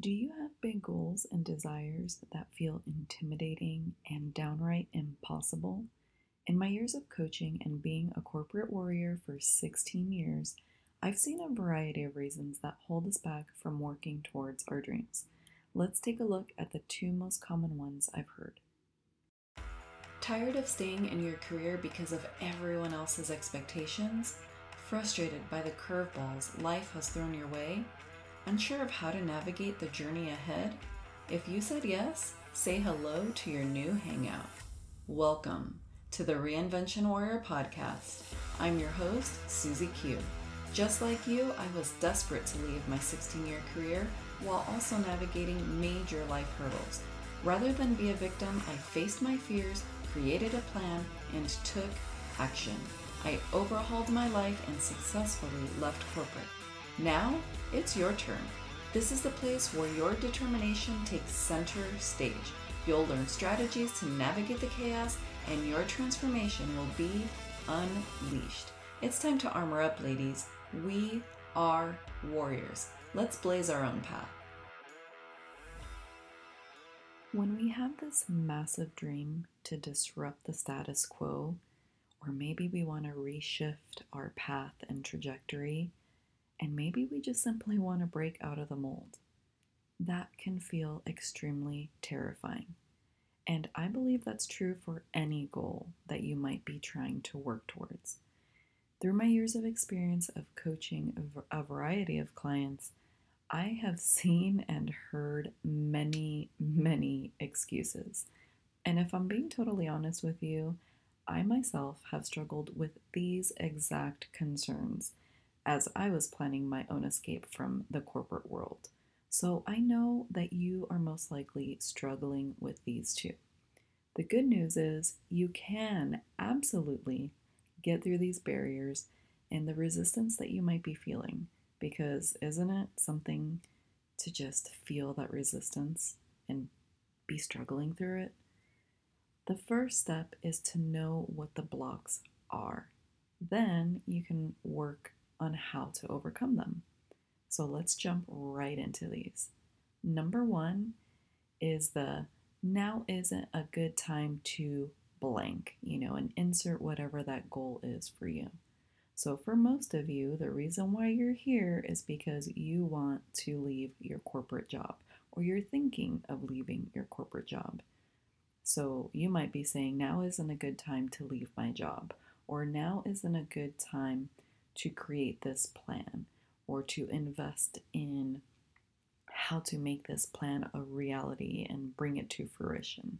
Do you have big goals and desires that feel intimidating and downright impossible? In my years of coaching and being a corporate warrior for 16 years, I've seen a variety of reasons that hold us back from working towards our dreams. Let's take a look at the two most common ones I've heard. Tired of staying in your career because of everyone else's expectations? Frustrated by the curveballs life has thrown your way? Unsure of how to navigate the journey ahead? If you said yes, say hello to your new hangout. Welcome to the Reinvention Warrior podcast. I'm your host, Susie Q. Just like you, I was desperate to leave my 16 year career while also navigating major life hurdles. Rather than be a victim, I faced my fears, created a plan, and took action. I overhauled my life and successfully left corporate. Now, it's your turn. This is the place where your determination takes center stage. You'll learn strategies to navigate the chaos, and your transformation will be unleashed. It's time to armor up, ladies. We are warriors. Let's blaze our own path. When we have this massive dream to disrupt the status quo, or maybe we want to reshift our path and trajectory, and maybe we just simply want to break out of the mold. That can feel extremely terrifying. And I believe that's true for any goal that you might be trying to work towards. Through my years of experience of coaching a variety of clients, I have seen and heard many, many excuses. And if I'm being totally honest with you, I myself have struggled with these exact concerns as I was planning my own escape from the corporate world. So I know that you are most likely struggling with these two. The good news is you can absolutely get through these barriers and the resistance that you might be feeling, because isn't it something to just feel that resistance and be struggling through it? The first step is to know what the blocks are. Then you can work on how to overcome them. So let's jump right into these. Number one is the now isn't a good time to blank, you know, and insert whatever that goal is for you. So, for most of you, the reason why you're here is because you want to leave your corporate job or you're thinking of leaving your corporate job. So, you might be saying, now isn't a good time to leave my job, or now isn't a good time to create this plan or to invest in how to make this plan a reality and bring it to fruition.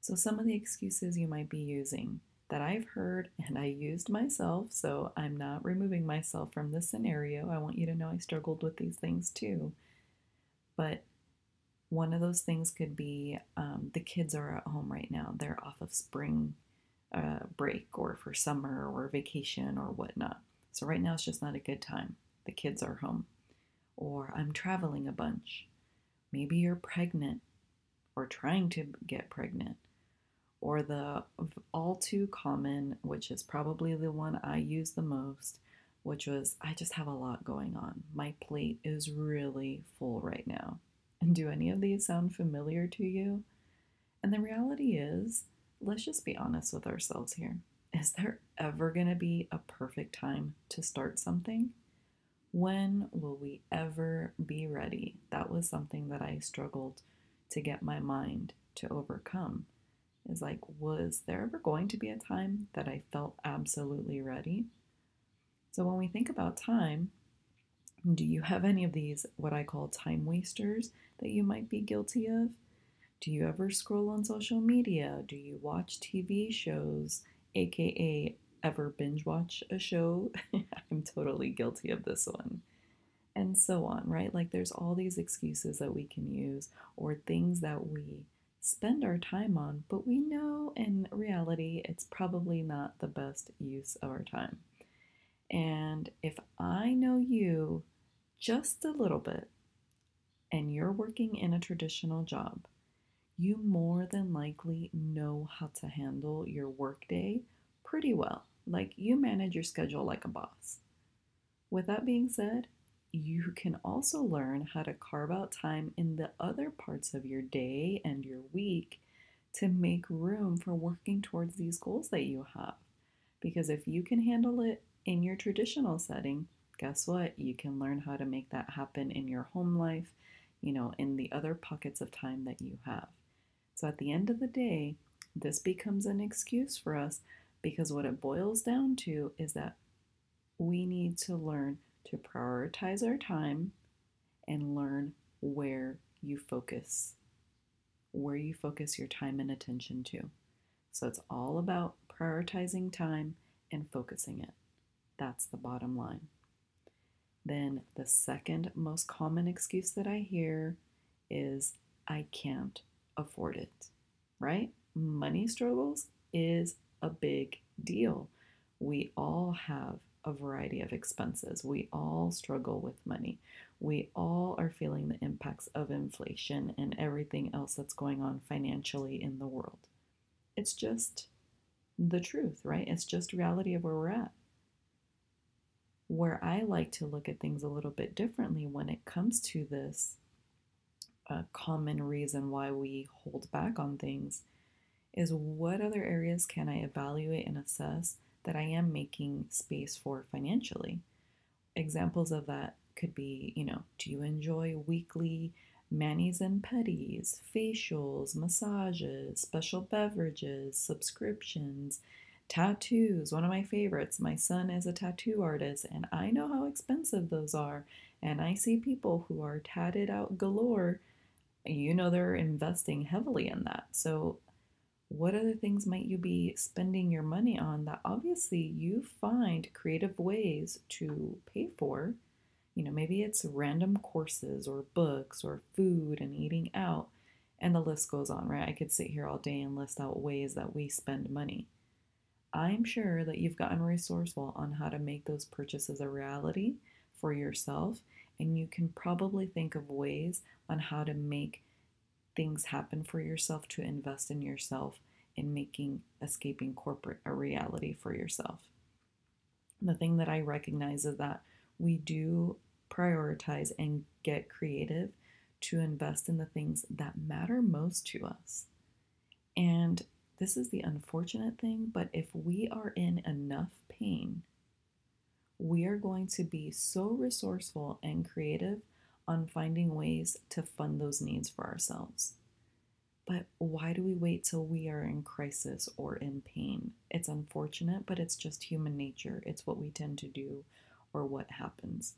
So, some of the excuses you might be using that I've heard and I used myself, so I'm not removing myself from this scenario. I want you to know I struggled with these things too. But one of those things could be um, the kids are at home right now, they're off of spring uh, break or for summer or vacation or whatnot. So right now it's just not a good time. The kids are home. Or I'm traveling a bunch. Maybe you're pregnant or trying to get pregnant. Or the all too common, which is probably the one I use the most, which was I just have a lot going on. My plate is really full right now. And do any of these sound familiar to you? And the reality is, let's just be honest with ourselves here is there ever going to be a perfect time to start something? When will we ever be ready? That was something that I struggled to get my mind to overcome. Is like, was there ever going to be a time that I felt absolutely ready? So, when we think about time, do you have any of these, what I call time wasters, that you might be guilty of? Do you ever scroll on social media? Do you watch TV shows aka ever binge watch a show, I'm totally guilty of this one. And so on, right? Like there's all these excuses that we can use or things that we spend our time on, but we know in reality it's probably not the best use of our time. And if I know you just a little bit and you're working in a traditional job, you more than likely know how to handle your workday pretty well. Like you manage your schedule like a boss. With that being said, you can also learn how to carve out time in the other parts of your day and your week to make room for working towards these goals that you have. Because if you can handle it in your traditional setting, guess what? You can learn how to make that happen in your home life, you know, in the other pockets of time that you have. So at the end of the day, this becomes an excuse for us because what it boils down to is that we need to learn to prioritize our time and learn where you focus, where you focus your time and attention to. So it's all about prioritizing time and focusing it. That's the bottom line. Then the second most common excuse that I hear is I can't afford it, right? Money struggles is a big deal. We all have a variety of expenses. We all struggle with money. We all are feeling the impacts of inflation and everything else that's going on financially in the world. It's just the truth, right? It's just reality of where we're at. Where I like to look at things a little bit differently when it comes to this uh, common reason why we hold back on things is what other areas can I evaluate and assess that I am making space for financially. Examples of that could be, you know, do you enjoy weekly manis and pedis, facials, massages, special beverages, subscriptions, tattoos? One of my favorites. My son is a tattoo artist, and I know how expensive those are. And I see people who are tatted out galore. You know, they're investing heavily in that. So what other things might you be spending your money on that obviously you find creative ways to pay for? You know, maybe it's random courses or books or food and eating out, and the list goes on, right? I could sit here all day and list out ways that we spend money. I'm sure that you've gotten resourceful on how to make those purchases a reality for yourself, and you can probably think of ways on how to make things happen for yourself to invest in yourself in making escaping corporate a reality for yourself. The thing that I recognize is that we do prioritize and get creative to invest in the things that matter most to us. And this is the unfortunate thing, but if we are in enough pain, we are going to be so resourceful and creative on finding ways to fund those needs for ourselves. But why do we wait till we are in crisis or in pain? It's unfortunate, but it's just human nature. It's what we tend to do or what happens.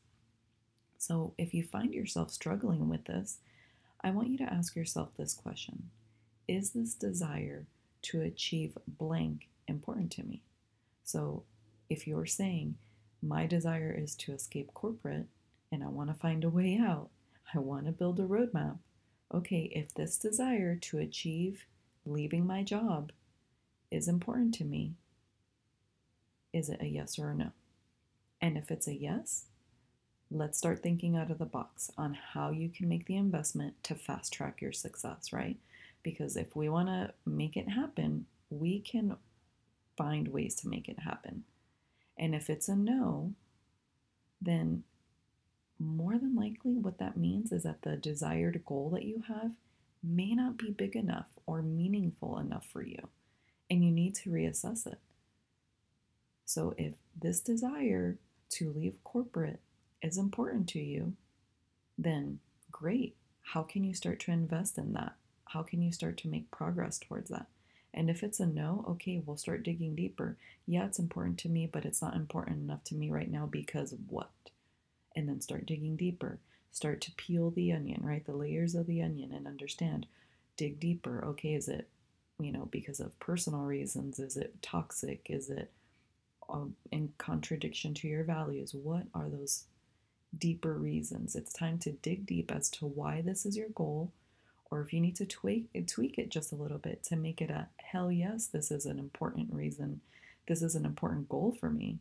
So if you find yourself struggling with this, I want you to ask yourself this question Is this desire to achieve blank important to me? So if you're saying, My desire is to escape corporate and I want to find a way out, I want to build a roadmap, okay, if this desire to achieve leaving my job is important to me, is it a yes or a no? And if it's a yes, let's start thinking out of the box on how you can make the investment to fast track your success, right? Because if we want to make it happen, we can find ways to make it happen. And if it's a no, then more than likely what that means is that the desired goal that you have may not be big enough or meaningful enough for you, and you need to reassess it. So, if this desire to leave corporate is important to you, then great. How can you start to invest in that? How can you start to make progress towards that? And if it's a no, okay, we'll start digging deeper. Yeah, it's important to me, but it's not important enough to me right now because what? and then start digging deeper. Start to peel the onion, right? The layers of the onion and understand. Dig deeper. Okay, is it, you know, because of personal reasons? Is it toxic? Is it um, in contradiction to your values? What are those deeper reasons? It's time to dig deep as to why this is your goal, or if you need to tweak, tweak it just a little bit to make it a hell yes, this is an important reason. This is an important goal for me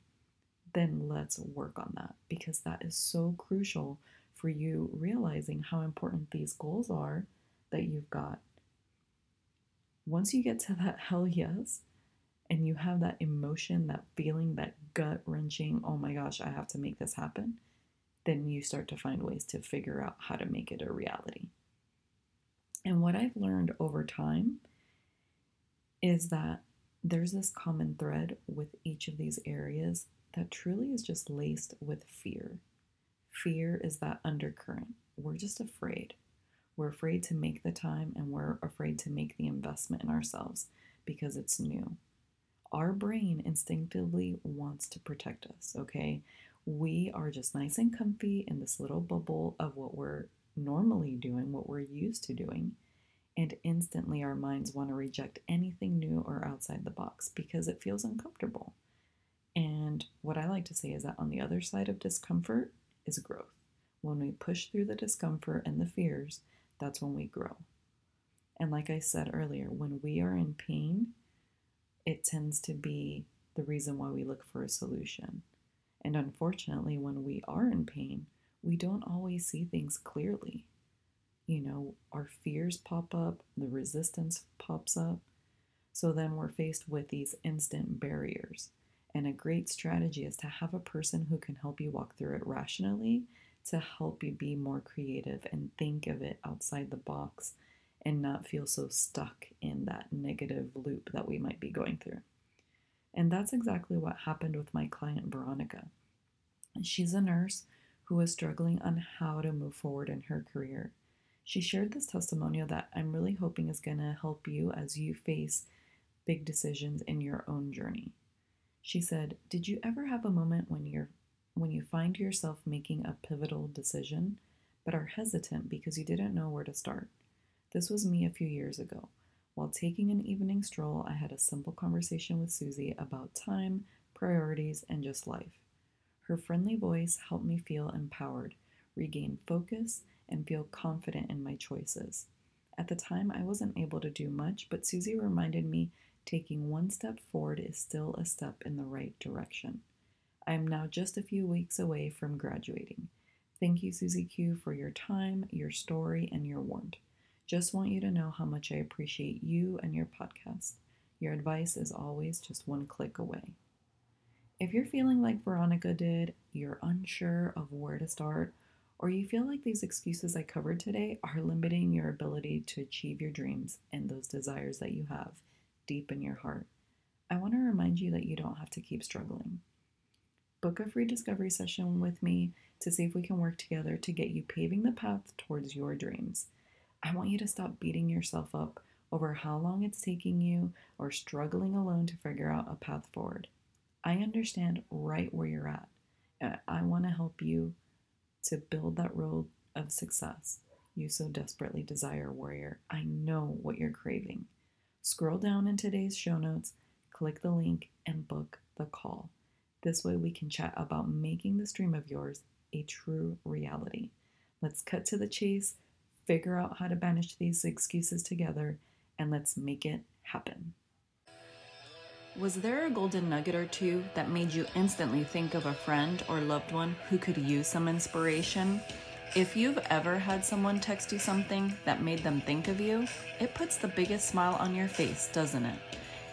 then let's work on that because that is so crucial for you realizing how important these goals are that you've got. Once you get to that hell yes, and you have that emotion, that feeling, that gut wrenching, oh my gosh, I have to make this happen, then you start to find ways to figure out how to make it a reality. And what I've learned over time is that there's this common thread with each of these areas that truly is just laced with fear. Fear is that undercurrent. We're just afraid. We're afraid to make the time and we're afraid to make the investment in ourselves because it's new. Our brain instinctively wants to protect us, okay? We are just nice and comfy in this little bubble of what we're normally doing, what we're used to doing and instantly our minds want to reject anything new or outside the box because it feels uncomfortable. And what I like to say is that on the other side of discomfort is growth. When we push through the discomfort and the fears, that's when we grow. And like I said earlier, when we are in pain, it tends to be the reason why we look for a solution. And unfortunately, when we are in pain, we don't always see things clearly you know, our fears pop up, the resistance pops up. So then we're faced with these instant barriers. And a great strategy is to have a person who can help you walk through it rationally to help you be more creative and think of it outside the box and not feel so stuck in that negative loop that we might be going through. And that's exactly what happened with my client, Veronica. She's a nurse who was struggling on how to move forward in her career. She shared this testimonial that I'm really hoping is going to help you as you face big decisions in your own journey. She said, "Did you ever have a moment when you're when you find yourself making a pivotal decision but are hesitant because you didn't know where to start?" This was me a few years ago. While taking an evening stroll, I had a simple conversation with Susie about time, priorities, and just life. Her friendly voice helped me feel empowered, regain focus, and feel confident in my choices. At the time, I wasn't able to do much, but Susie reminded me taking one step forward is still a step in the right direction. I am now just a few weeks away from graduating. Thank you, Susie Q, for your time, your story, and your warmth. Just want you to know how much I appreciate you and your podcast. Your advice is always just one click away. If you're feeling like Veronica did, you're unsure of where to start, or you feel like these excuses I covered today are limiting your ability to achieve your dreams and those desires that you have deep in your heart, I want to remind you that you don't have to keep struggling. Book a free discovery session with me to see if we can work together to get you paving the path towards your dreams. I want you to stop beating yourself up over how long it's taking you or struggling alone to figure out a path forward. I understand right where you're at. I want to help you to build that road of success you so desperately desire, warrior. I know what you're craving. Scroll down in today's show notes, click the link, and book the call. This way, we can chat about making this dream of yours a true reality. Let's cut to the chase, figure out how to banish these excuses together, and let's make it happen. Was there a golden nugget or two that made you instantly think of a friend or loved one who could use some inspiration? If you've ever had someone text you something that made them think of you, it puts the biggest smile on your face, doesn't it?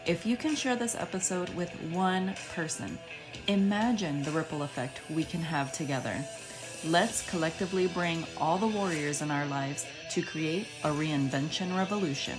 If you can share this episode with one person, imagine the ripple effect we can have together. Let's collectively bring all the warriors in our lives to create a reinvention revolution.